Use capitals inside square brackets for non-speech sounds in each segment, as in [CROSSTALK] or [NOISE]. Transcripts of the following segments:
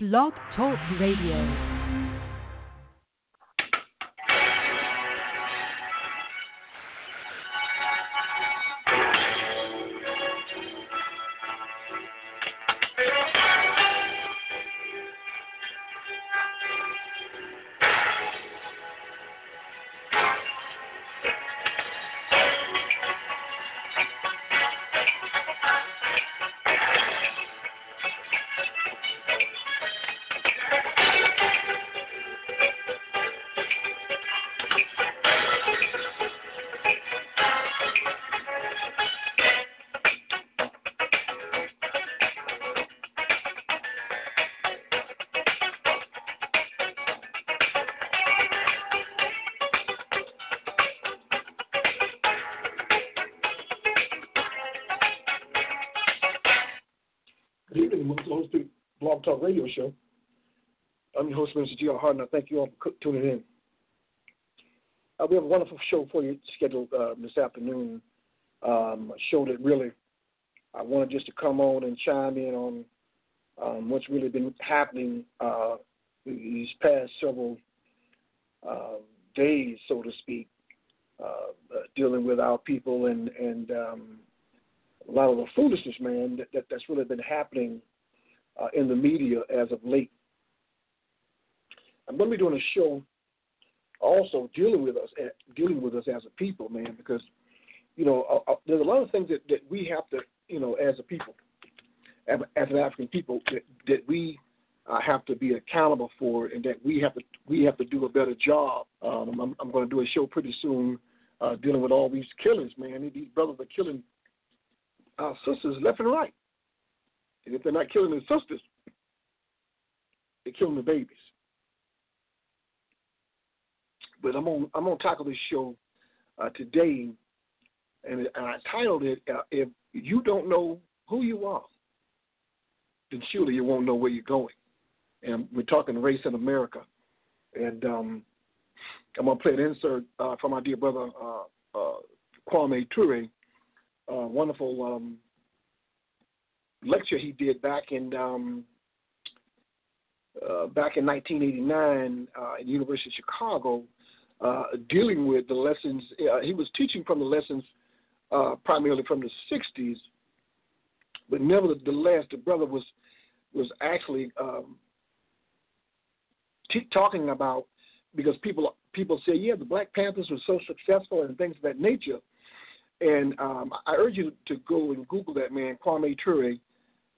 Blog Talk Radio. Talk Radio Show. I'm your host, Mr. G.R. Harden. I thank you all for tuning in. Uh, we have a wonderful show for you scheduled uh, this afternoon. Um, a show that really I wanted just to come on and chime in on um, what's really been happening uh, these past several um, days, so to speak, uh, uh, dealing with our people and and um, a lot of the foolishness, man, that, that that's really been happening uh, in the media as of late. I'm going to be doing a show also dealing with us, eh, dealing with us as a people, man, because you know uh, uh, there's a lot of things that, that we have to, you know, as a people, as, as an African people, that, that we uh, have to be accountable for, and that we have to we have to do a better job. Um, I'm, I'm going to do a show pretty soon uh, dealing with all these killings, man. These brothers are killing our sisters left and right. And if they're not killing the sisters, they're killing the babies. But I'm on I'm gonna tackle this show uh, today, and I titled it uh, "If You Don't Know Who You Are, Then Surely You Won't Know Where You're Going." And we're talking race in America, and um, I'm gonna play an insert uh, from my dear brother uh, uh, Kwame Ture, uh, wonderful um, lecture he did back in um, uh, back in 1989 uh, at the University of Chicago, uh, dealing with the lessons. Uh, he was teaching from the lessons uh, primarily from the 60s, but nevertheless, the brother was was actually um, t- talking about because people people say, yeah, the Black Panthers were so successful and things of that nature. And um, I urge you to go and Google that man, Kwame Ture,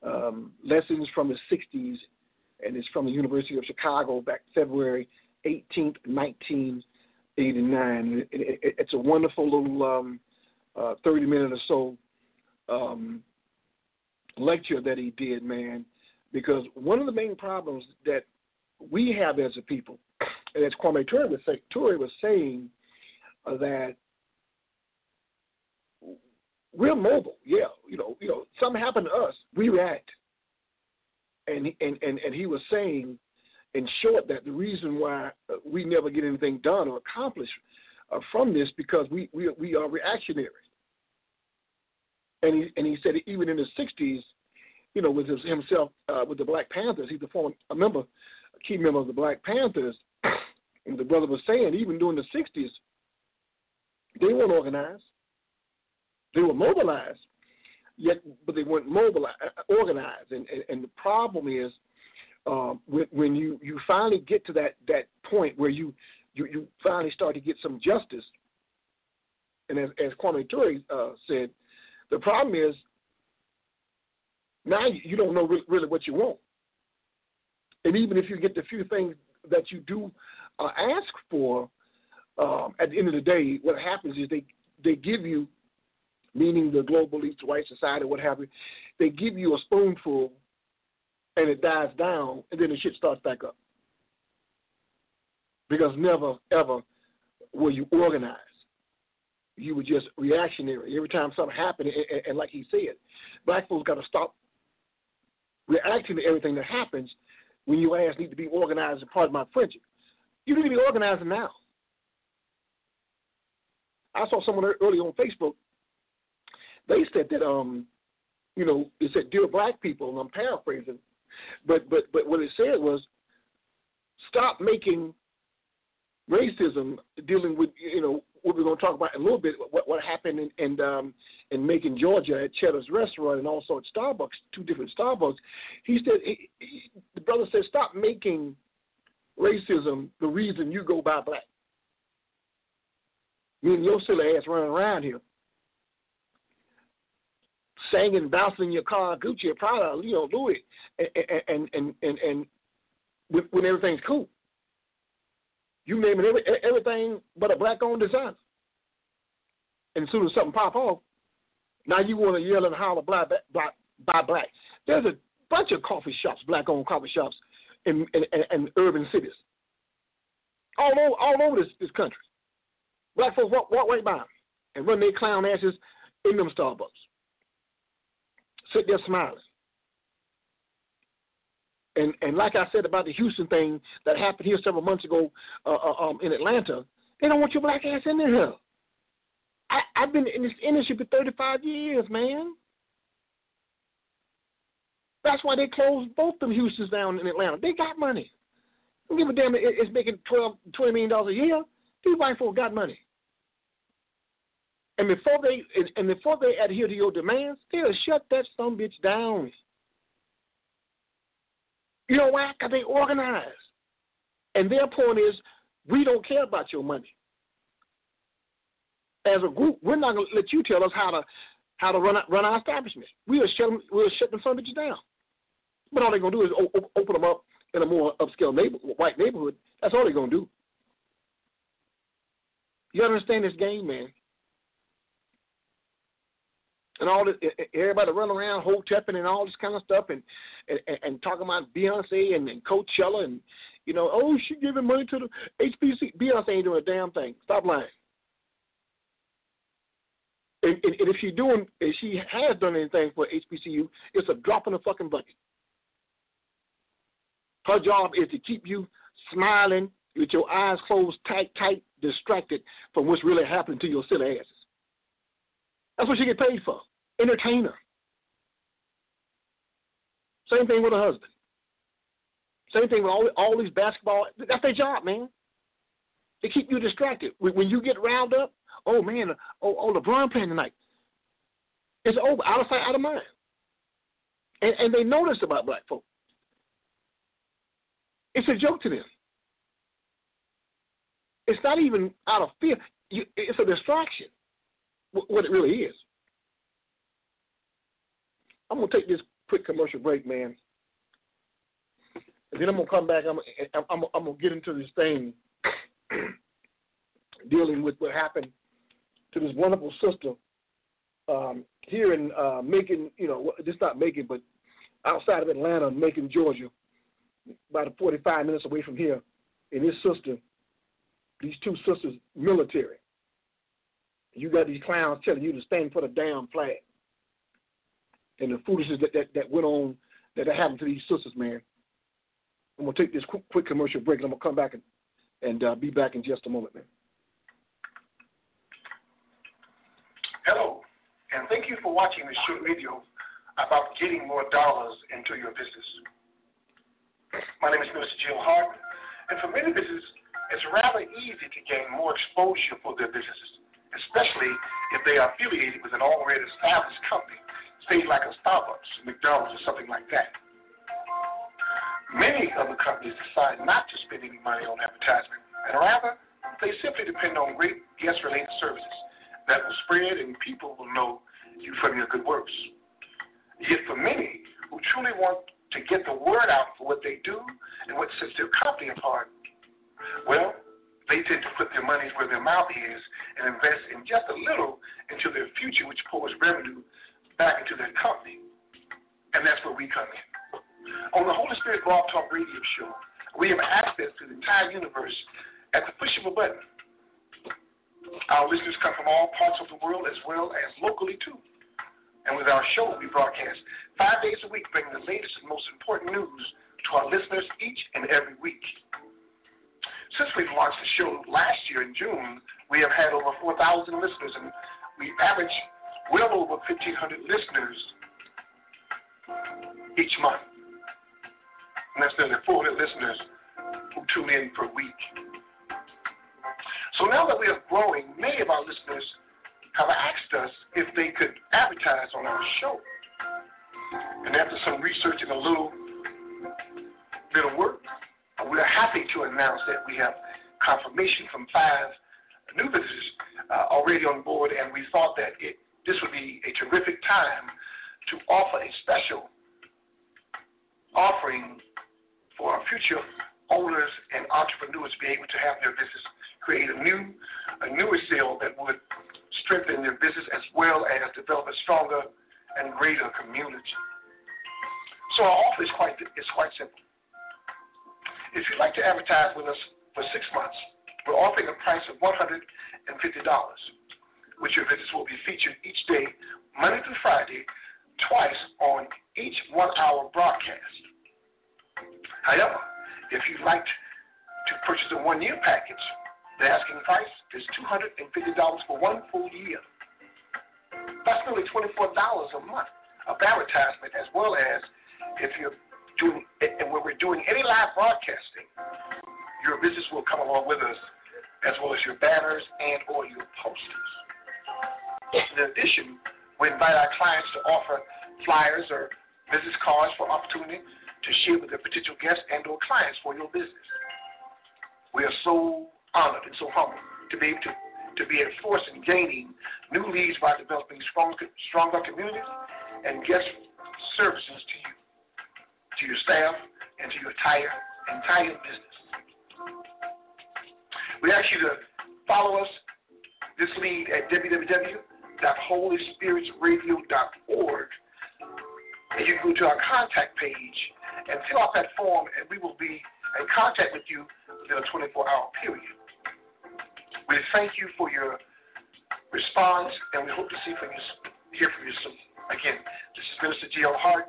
um, lessons from the 60s, and it's from the University of Chicago back February 18th, 1989. It, it, it's a wonderful little um, uh, 30 minute or so um, lecture that he did, man, because one of the main problems that we have as a people, and as Kwame Ture was, say, Ture was saying, uh, that we're mobile. Yeah, you know, you know, something happened to us, we react. And and and and he was saying, in short, that the reason why uh, we never get anything done or accomplished uh, from this because we we we are reactionary. And he and he said even in the '60s, you know, with his, himself uh, with the Black Panthers, he's a former a member, a key member of the Black Panthers. [CLEARS THROAT] and the brother was saying, even during the '60s, they weren't organized. They were mobilized, yet, but they weren't mobilized, organized. And, and, and the problem is um, when, when you, you finally get to that, that point where you, you, you finally start to get some justice. And as, as Kwame Ture uh, said, the problem is now you don't know really, really what you want. And even if you get the few things that you do uh, ask for, um, at the end of the day, what happens is they they give you meaning the global white society, what have you, they give you a spoonful and it dies down, and then the shit starts back up. Because never, ever were you organized. You were just reactionary. Every time something happened, and, and like he said, black folks got to stop reacting to everything that happens when you ask need to be organized and part of my friendship. You need to be organizing now. I saw someone early on Facebook they said that um, you know, it said dear black people, and I'm paraphrasing, But but but what it said was stop making racism dealing with you know what we're going to talk about in a little bit. What what happened in in, um, in Macon, Georgia, at Cheddar's Restaurant, and also at Starbucks, two different Starbucks. He said he, he, the brother said stop making racism the reason you go buy black. Meaning your silly ass running around here singing, bouncing in your car, Gucci or Prada, you know, Louis, and and and and, when, when everything's cool. You name it, every, everything but a black-owned designer. And as soon as something pop off, now you want to yell and holler, black, black, buy black. There's a bunch of coffee shops, black-owned coffee shops, in, in, in, in urban cities, all over, all over this, this country. Black folks walk, walk right by them and run their clown asses in them Starbucks sit there smiling. And and like I said about the Houston thing that happened here several months ago uh, uh, um, in Atlanta, they don't want your black ass in there. I, I've been in this industry for 35 years, man. That's why they closed both them Houstons down in Atlanta. They got money. Don't give a damn. It's making 12, 20 million dollars a year. These white folks got money. And before they and before they adhere to your demands, they'll shut that some bitch down. You know why? Because they organize. And their point is, we don't care about your money. As a group, we're not going to let you tell us how to how to run run our establishment. We'll shut them, we'll shut them some bitches down. But all they're going to do is o- open them up in a more upscale neighbor, white neighborhood. That's all they're going to do. You understand this game, man? And all this, everybody running around hotepping and all this kind of stuff, and and, and talking about Beyonce and, and Coachella, and you know, oh, she giving money to the HBC. Beyonce ain't doing a damn thing. Stop lying. And, and, and if she doing, if she has done anything for HBCU, it's a drop in the fucking bucket. Her job is to keep you smiling with your eyes closed, tight, tight, distracted from what's really happening to your silly asses. That's what she get paid for entertainer. Same thing with a husband. Same thing with all, all these basketball. That's their job, man. They keep you distracted. When you get riled up, oh man, oh, oh LeBron playing tonight. It's over, out of sight, out of mind. And, and they know this about black folk. It's a joke to them. It's not even out of fear. You, it's a distraction. What it really is. I'm gonna take this quick commercial break, man, and then I'm gonna come back. I'm I'm, I'm gonna get into this thing [CLEARS THROAT] dealing with what happened to this wonderful sister um, here in uh, Macon. You know, just not Macon, but outside of Atlanta, Macon, Georgia, about 45 minutes away from here. And this sister, these two sisters, military. You got these clowns telling you to stand for the damn flag and the foolishness that, that, that went on that, that happened to these sisters, man. I'm gonna take this quick, quick commercial break, and I'm gonna come back and, and uh, be back in just a moment, man. Hello, and thank you for watching this short video about getting more dollars into your business. My name is Mr. Jill Hart, and for many businesses, it's rather easy to gain more exposure for their businesses, especially if they are affiliated with an already established company say like a Starbucks, McDonald's, or something like that. Many other companies decide not to spend any money on advertisement, and rather, they simply depend on great guest related services that will spread and people will know you from your good works. Yet, for many who truly want to get the word out for what they do and what sets their company apart, well, they tend to put their money where their mouth is and invest in just a little into their future, which pours revenue back into their company. And that's where we come in. On the Holy Spirit Blog Talk Radio Show, we have access to the entire universe at the push of a button. Our listeners come from all parts of the world as well as locally too. And with our show, we broadcast five days a week, bringing the latest and most important news to our listeners each and every week. Since we've launched the show last year in June, we have had over 4,000 listeners, and we average well over 1,500 listeners each month. And that's nearly 400 listeners who tune in per week. So now that we are growing, many of our listeners have asked us if they could advertise on our show. And after some research and a little bit of work, we are happy to announce that we have confirmation from five new visitors uh, already on board, and we thought that it, this would be a terrific time to offer a special offering for our future owners and entrepreneurs to be able to have their business create a new, a newer sale that would strengthen their business as well as develop a stronger and greater community. So our offer is quite is quite simple. If you'd like to advertise with us for six months, we're offering a price of $150, which your visits will be featured each day, Monday through Friday, twice on each one-hour broadcast. However, if you'd like to purchase a one-year package, the asking price is $250 for one full year. That's nearly $24 a month of advertisement, as well as if you're doing, and when we're doing any live broadcasting, your business will come along with us, as well as your banners and or your posters. In addition, we invite our clients to offer flyers or business cards for opportunity to share with their potential guests and or clients for your business. We are so honored and so humbled to be able to, to be a force in gaining new leads by developing stronger, stronger communities and guest services to you to your staff, and to your entire, entire business. We ask you to follow us, this lead at www.holyspiritsradio.org. And you can go to our contact page and fill out that form, and we will be in contact with you within a 24 hour period. We thank you for your response, and we hope to see from you, hear from you soon. Again, this is Minister G.L. Hart.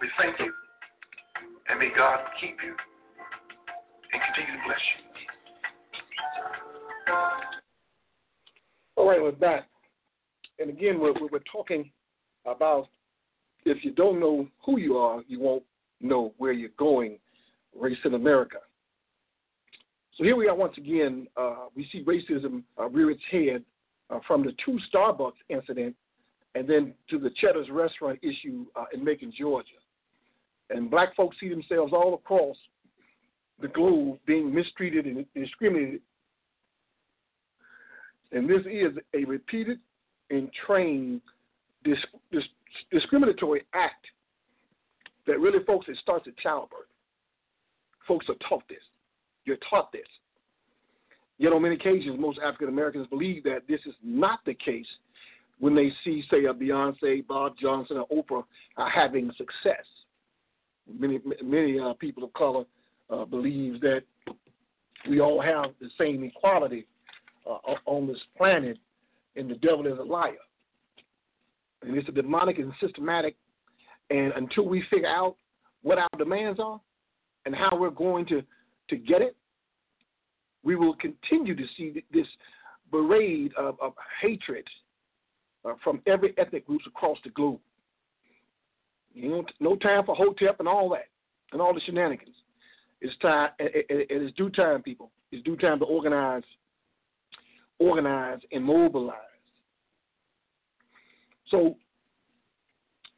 We thank you. And may God keep you and continue to bless you. All right, we're back. And again, we're, we're talking about if you don't know who you are, you won't know where you're going, race in America. So here we are once again. Uh, we see racism uh, rear its head uh, from the two Starbucks incident and then to the Cheddar's restaurant issue uh, in Macon, Georgia. And black folks see themselves all across the globe being mistreated and discriminated. And this is a repeated and train dis- dis- discriminatory act that really, folks, it starts at childbirth. Folks are taught this. You're taught this. Yet on many occasions, most African Americans believe that this is not the case when they see, say, a Beyonce, Bob Johnson, or Oprah uh, having success many many uh, people of color uh, believe that we all have the same equality uh, on this planet, and the devil is a liar. And it's a demonic and systematic. And until we figure out what our demands are and how we're going to to get it, we will continue to see this parade of, of hatred uh, from every ethnic groups across the globe. You know, no time for hotep and all that, and all the shenanigans. It's time. It, it, it is due time, people. It's due time to organize, organize and mobilize. So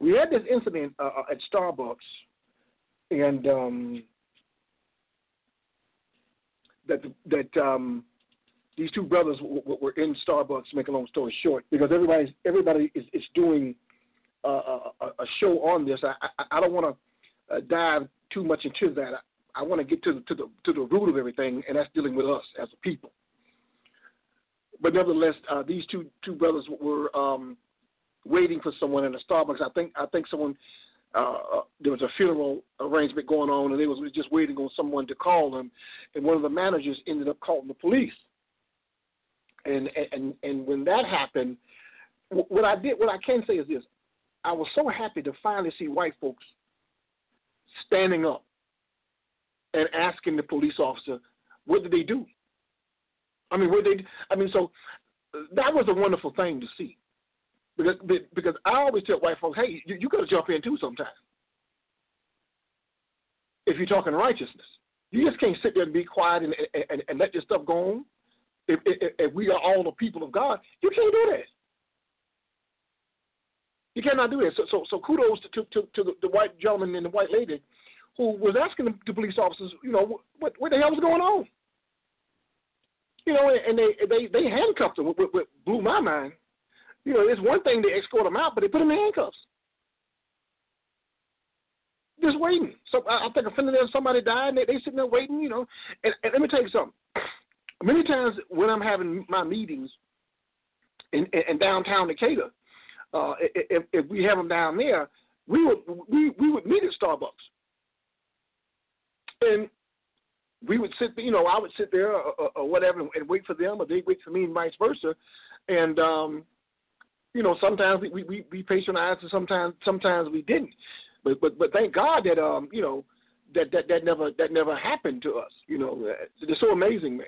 we had this incident uh, uh at Starbucks, and um, that that um, these two brothers w- w- were in Starbucks. Make a long story short, because everybody everybody is, is doing a, a, show on this. I, I, I don't want to uh, dive too much into that. I, I want to get to the, to the to the root of everything, and that's dealing with us as a people. But nevertheless, uh, these two two brothers were um, waiting for someone in a Starbucks. I think I think someone uh, uh, there was a funeral arrangement going on, and they was just waiting on someone to call them. And one of the managers ended up calling the police. And and and when that happened, what I did, what I can say is this: I was so happy to finally see white folks standing up and asking the police officer, what did they do? I mean, what they? I mean, so that was a wonderful thing to see, because because I always tell white folks, hey, you, you got to jump in too sometimes. if you're talking righteousness. You just can't sit there and be quiet and, and, and let your stuff go on. If, if, if we are all the people of God, you can't do that. You cannot do that. So, so, so kudos to, to, to, the, white gentleman and the white lady who was asking the, the police officers, you know, what, what the hell was going on? You know, and they they they handcuffed him, which, which blew my mind. You know, it's one thing to escort him out, but they put him in handcuffs just waiting. So I, I think a friend of theirs, somebody died, and they, they sitting there waiting, you know. And, and let me tell you something. [CLEARS THROAT] Many times when I'm having my meetings in, in, in downtown Decatur, uh, if, if we have them down there, we would we we would meet at Starbucks, and we would sit. You know, I would sit there or, or, or whatever and wait for them, or they wait for me, and vice versa. And um, you know, sometimes we we, we patronized, and sometimes sometimes we didn't. But but but thank God that um you know that that that never that never happened to us. You know, it's so amazing, man,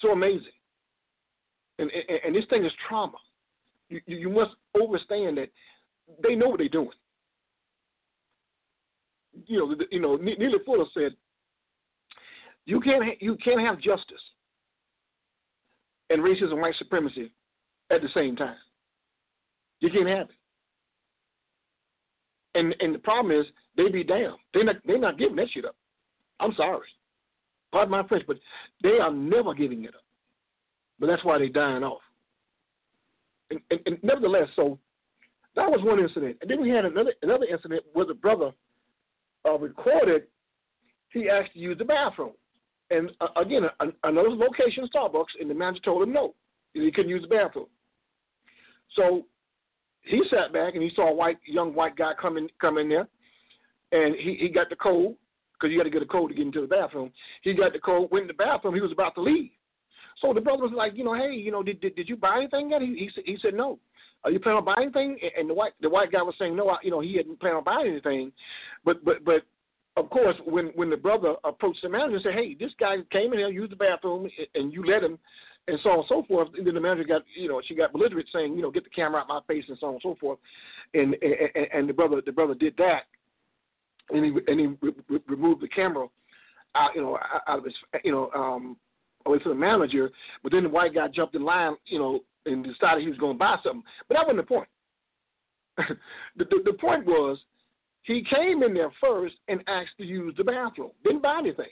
so amazing. And and, and this thing is trauma. You you must understand that they know what they're doing. You know, you know. Neely Fuller said, "You can't ha- you can't have justice and racism white supremacy at the same time. You can't have it." And and the problem is they be damned. They're not they're not giving that shit up. I'm sorry. Pardon my French, but they are never giving it up. But that's why they're dying off. And, and, and nevertheless, so that was one incident. And then we had another another incident where the brother uh, recorded he asked to use the bathroom. And uh, again, another location, Starbucks, and the manager told him no, he couldn't use the bathroom. So he sat back and he saw a white young white guy come in come in there, and he he got the code because you got to get a code to get into the bathroom. He got the code, went in the bathroom. He was about to leave. So the brother was like, you know, hey, you know, did did, did you buy anything yet? He he, he said no. Are you planning on buying anything? And the white the white guy was saying no. I, you know, he hadn't planned on buying anything, but but but of course, when when the brother approached the manager and said, "Hey, this guy came in here, used the bathroom, and you let him and so on and so forth. And then the manager got, you know, she got belligerent, saying, you know, get the camera out my face and so on and so forth. And and, and the brother, the brother did that, and he and he re- re- removed the camera out, you know, out of his, you know, um, away from the manager. But then the white guy jumped in line, you know, and decided he was going to buy something. But that wasn't the point. [LAUGHS] the, the the point was he came in there first and asked to use the bathroom. Didn't buy anything.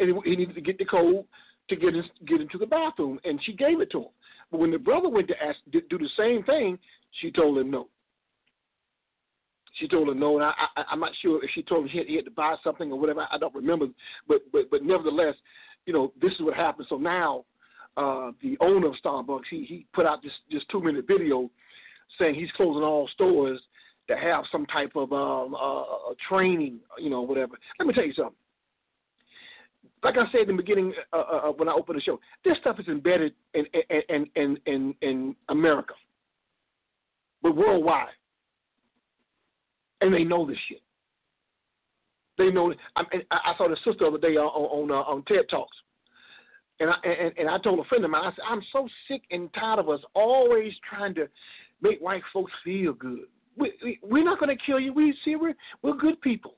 And he, needed to get the code to get in, get into the bathroom, and she gave it to him. But when the brother went to ask to do the same thing, she told him no. She told him no, and I, I, I'm not sure if she told him he had, he had to buy something or whatever. I don't remember, but but but nevertheless, you know, this is what happened. So now, uh, the owner of Starbucks, he he put out this this two minute video saying he's closing all stores to have some type of um, uh, training, you know, whatever. Let me tell you something like I said in the beginning uh, uh, uh, when I opened the show, this stuff is embedded in in in in, in America, but worldwide, and they know this shit. They know. I, I saw the sister the other day on on, uh, on TED Talks, and I and, and I told a friend of mine, I said, I'm so sick and tired of us always trying to make white folks feel good. We, we, we're not going to kill you. We see we're we're good people.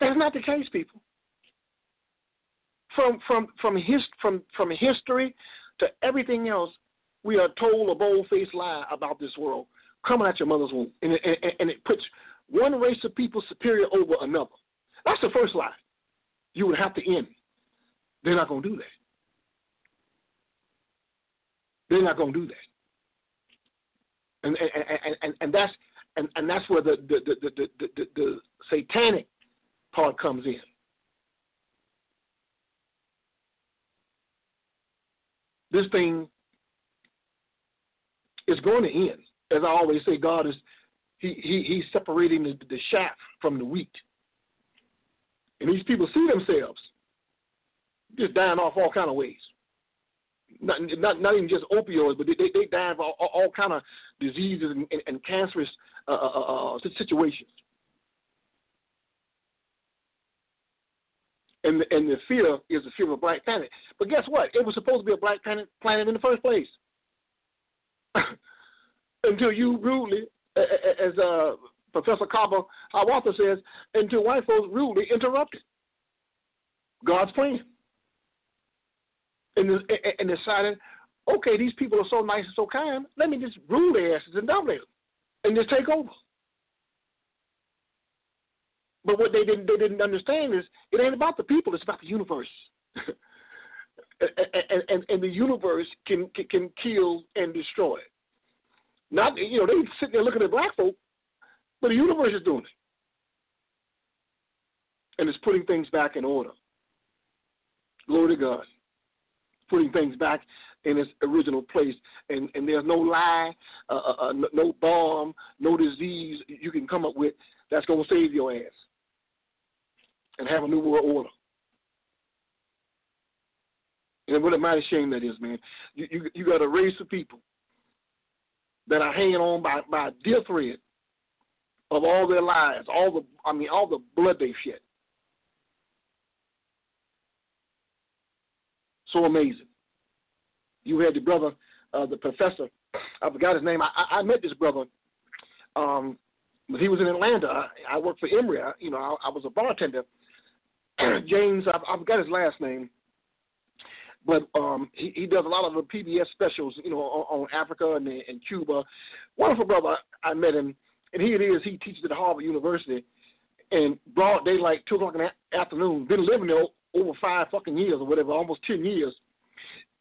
That's not the case, people from from from his from from history to everything else, we are told a bold-faced lie about this world coming out your mother's womb, and and, and it puts one race of people superior over another. That's the first lie. You would have to end. They're not going to do that. They're not going to do that. And and, and, and, that's and, and that's where the the, the, the, the, the, the satanic part comes in. this thing is going to end. As I always say, God is he, he he's separating the, the chaff from the wheat. And these people see themselves just dying off all kind of ways. Not, not, not even just opioids, but they, they, they die of all, all kind of diseases and, and, and cancerous uh, uh, uh, uh situations. and the, and the fear is the fear of a black planet. But guess what? It was supposed to be a black planet planet in the first place. [LAUGHS] Until you rudely, as uh, Professor Kaba Hiawatha says, until white folks they interrupted God's plan. And, and decided, okay, these people are so nice and so kind, let me just rule their asses and dominate them and just take over. But what they didn't they didn't understand is it ain't about the people, it's about the universe. [LAUGHS] and, and, and the universe can, can can kill and destroy. Not you know they sitting there looking at black folk, but the universe is doing it, and it's putting things back in order. Glory to God, putting things back in its original place, and and there's no lie, uh, uh, uh no bomb, no disease you can come up with that's going to save your ass and have a new world order. And what a mighty shame that is, man. You you, you got a race of people that are hanging on by, by a dear thread of all their lives, all the I mean all the blood they shed. So amazing. You had the brother, uh, the professor. I forgot his name. I, I, I met this brother. Um, he was in Atlanta. I, I worked for Emory. I, you know, I, I was a bartender. [CLEARS THROAT] James, I, I forgot his last name but um, he, he does a lot of the PBS specials, you know, on, on Africa and, and Cuba. Wonderful brother. I met him, and here it is. He teaches at Harvard University, and broad daylight, two o'clock in the afternoon. Been living there over five fucking years or whatever, almost ten years.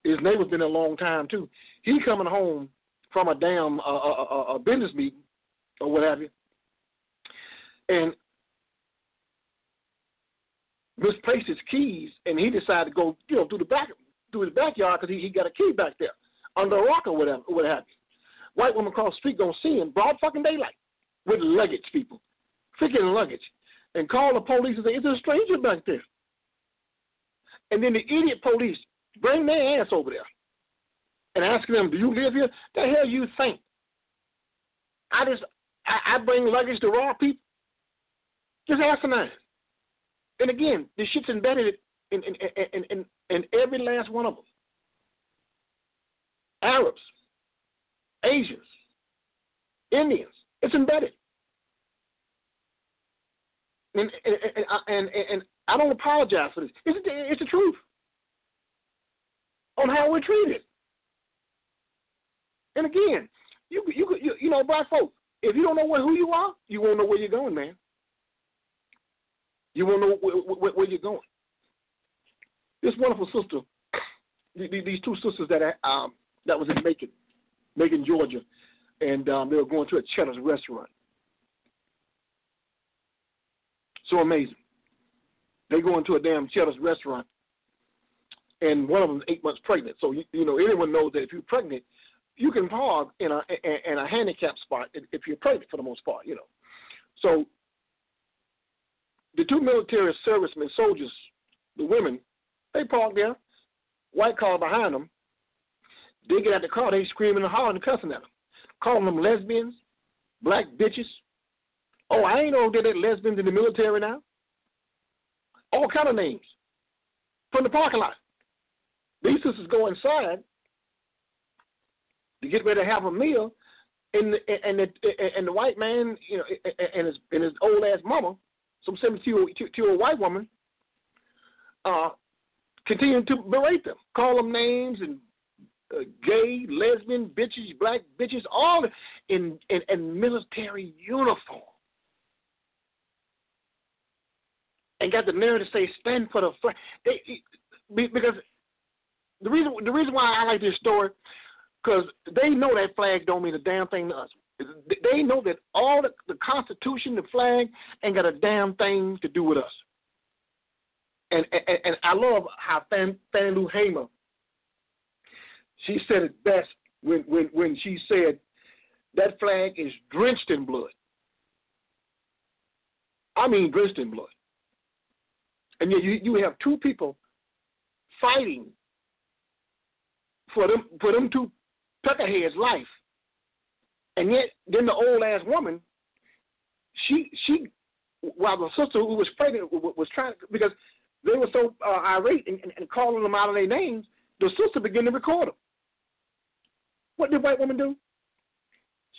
His neighbor's been a long time too. He coming home from a damn uh, a, a, a business meeting or what have you, and misplaced his keys, and he decided to go, you know, through the back through his backyard because he, he got a key back there under a rock or whatever, what have you. White woman across the street gonna see him broad fucking daylight with luggage, people, freaking luggage, and call the police and say it's a stranger back there. And then the idiot police bring their ass over there and ask them, "Do you live here?" The hell you think? I just I, I bring luggage to raw people. Just asinine. And again, this shit's embedded in, in, in, in, in every last one of them. Arabs, Asians, Indians. It's embedded. And, and, and, and, I don't apologize for this. It's, it's the truth on how we're treated. And again, you you you, you know, black folks, if you don't know who you are, you won't know where you're going, man. You won't know where, where, where you're going this wonderful sister, these two sisters that um, that was in Macon, Macon, Georgia, and um, they were going to a Cheddar's restaurant. So amazing. They go into a damn Cheddar's restaurant, and one of them is eight months pregnant. So you, you know anyone knows that if you're pregnant, you can park in a in a handicap spot if you're pregnant for the most part. You know, so the two military servicemen, soldiers, the women they park there, white car behind them. They get out the car, they screaming and hollering and cussing at them, calling them lesbians, black bitches. Oh, I ain't know that lesbians in the military now. All kind of names from the parking lot. These sisters go inside to get ready to have a meal, and the, and the, and the white man, you know, and his and his old ass mama, some seventy year old white woman, uh, continuing to berate them, call them names and uh, gay, lesbian, bitches, black bitches, all in, in, in military uniform. And got the nerve to say, stand for the flag. They, because the reason the reason why I like this story, because they know that flag don't mean a damn thing to us. They know that all the, the Constitution, the flag, ain't got a damn thing to do with us and, and, and I love how Fan, Fannie Hamer, she said it best when, when, when she said that flag is drenched in blood. I mean drenched in blood. And yet you, you have two people fighting for them for them two peckerheads' life. And yet then the old ass woman, she she while the sister who was pregnant was trying because they were so uh, irate and, and, and, calling them out of their names, the sister began to record them. What did white woman do?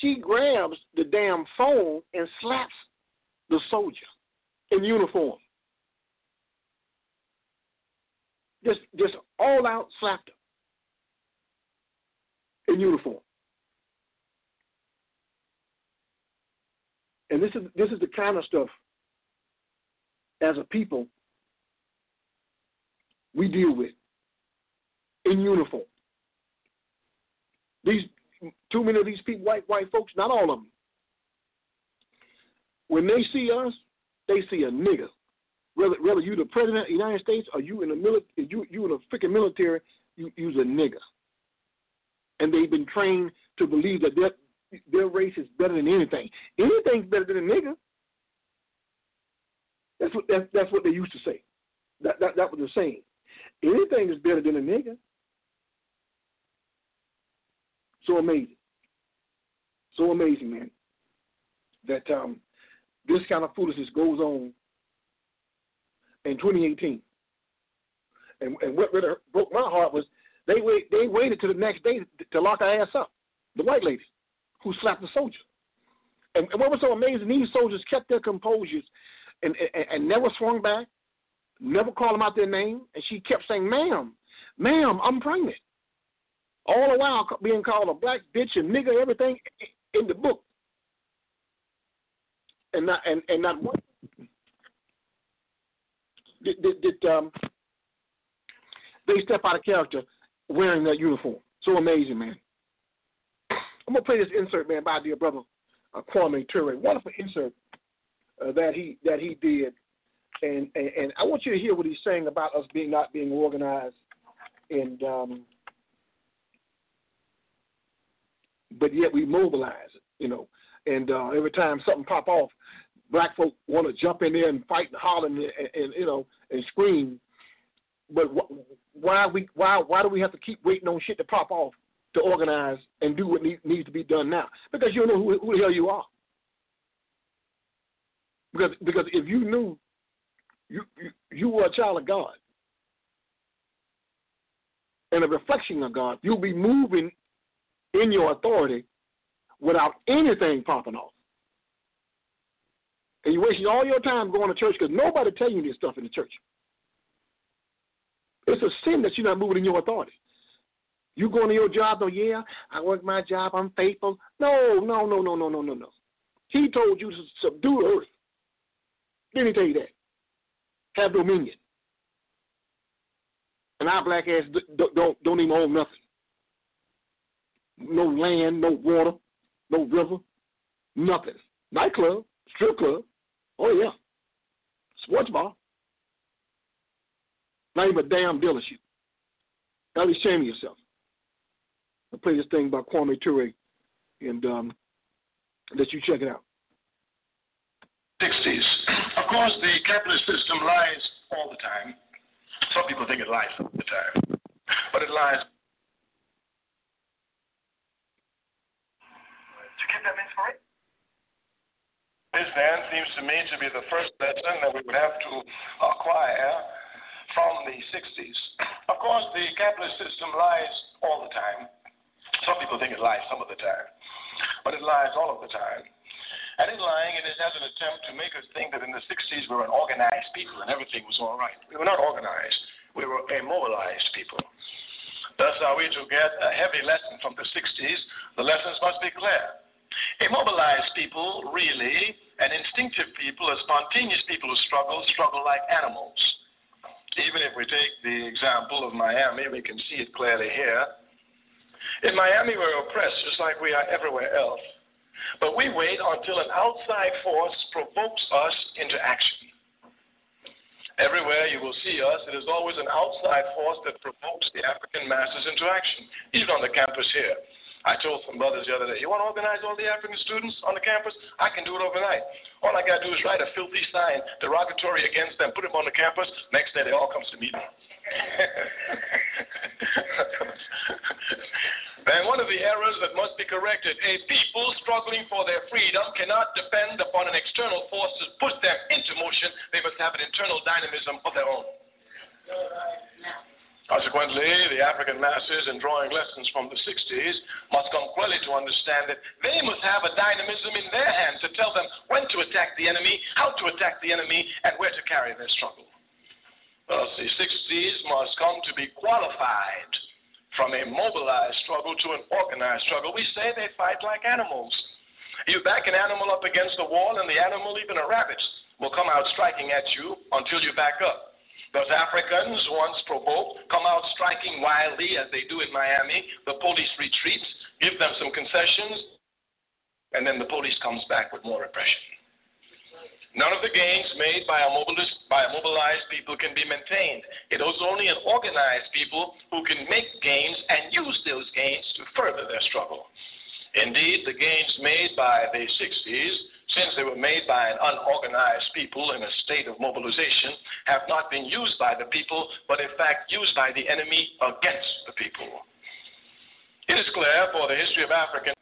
she grabs the damn phone and slaps the soldier in uniform. Just just all out slapped her in uniform. And this is this is the kind of stuff as a people we deal with in uniform. These too many of these people, white white folks, not all of them. When they see us, they see a nigger. Whether whether you the president of the United States or you in the military, you you in the freaking military, you you's a nigger. And they've been trained to believe that their their race is better than anything. Anything's better than a nigger. That's what that's, that's what they used to say. That that that was the saying. Anything is better than a nigger. So amazing. So amazing, man. That um, this kind of foolishness goes on in 2018. And, and what really broke my heart was they wait, they waited to the next day to lock her ass up. The white lady who slapped the soldier. And, and what was so amazing, these soldiers kept their composures and, and, and never swung back, never called them out their name, and she kept saying, "Ma'am, ma'am, I'm pregnant." All the while being called a black bitch and nigger, everything in the book, and not and, and not one did, did, um, they step out of character wearing that uniform. So amazing, man. I'm gonna play this insert, man, by dear brother uh, Kwame Ture. Wonderful insert uh, that he that he did, and, and, and I want you to hear what he's saying about us being not being organized, and um, but yet we mobilize, you know. And uh, every time something pop off, black folk want to jump in there and fight and holler and, and, and you know and scream. But wh- why we why why do we have to keep waiting on shit to pop off to organize and do what need, needs to be done now? Because you don't know who, who the hell you are. Because because if you knew you, you you were a child of God and a reflection of God, you'll be moving in your authority without anything popping off. And you're wasting all your time going to church because nobody tell you this stuff in the church. It's a sin that you're not moving in your authority. You going to your job, oh yeah, I work my job, I'm faithful. No, no, no, no, no, no, no, no. He told you to subdue the earth. Didn't he tell you that? Have dominion. And our black ass don't don't even own nothing. No land, no water, no river, nothing. Nightclub, strip club, oh yeah. Sports bar. Not even a damn dealership. At least shame yourself. I play this thing by Kwame Ture and um, let you check it out. 60s. Of course, the capitalist system lies all the time. Some people think it lies all the time, but it lies. Did you get that inspiration? This then seems to me to be the first lesson that we would have to acquire from the 60s. [CLEARS THROAT] Of course, the capitalist system lies all the time. Some people think it lies some of the time, but it lies all of the time. And in lying, it has an attempt to make us think that in the 60s we were an organized people and everything was all right. We were not organized. We were immobilized people. Thus are we to get a heavy lesson from the 60s. The lessons must be clear. Immobilized people, really, and instinctive people, or spontaneous people who struggle, struggle like animals. Even if we take the example of Miami, we can see it clearly here. In Miami, we're oppressed just like we are everywhere else. But we wait until an outside force provokes us into action. Everywhere you will see us, it is always an outside force that provokes the African masses into action, even on the campus here. I told some brothers the other day, you want to organize all the African students on the campus? I can do it overnight. All I got to do is write a filthy sign derogatory against them, put them on the campus. Next day, they all comes to meet me. [LAUGHS] And one of the errors that must be corrected a people struggling for their freedom cannot depend upon an external force to push them into motion. They must have an internal dynamism of their own. Consequently, the African masses, in drawing lessons from the 60s, must come clearly to understand that they must have a dynamism in their hands to tell them when to attack the enemy, how to attack the enemy, and where to carry their struggle. Thus, the 60s must come to be qualified from a mobilized struggle to an organized struggle. We say they fight like animals. You back an animal up against the wall, and the animal, even a rabbit, will come out striking at you until you back up. Those Africans, once provoked, come out striking wildly as they do in Miami. The police retreats, give them some concessions, and then the police comes back with more repression. None of the gains made by a, by a mobilized people can be maintained. It is only an organized people who can make gains and use those gains to further their struggle. Indeed, the gains made by the 60s since they were made by an unorganized people in a state of mobilization, have not been used by the people, but in fact used by the enemy against the people. It is clear for the history of African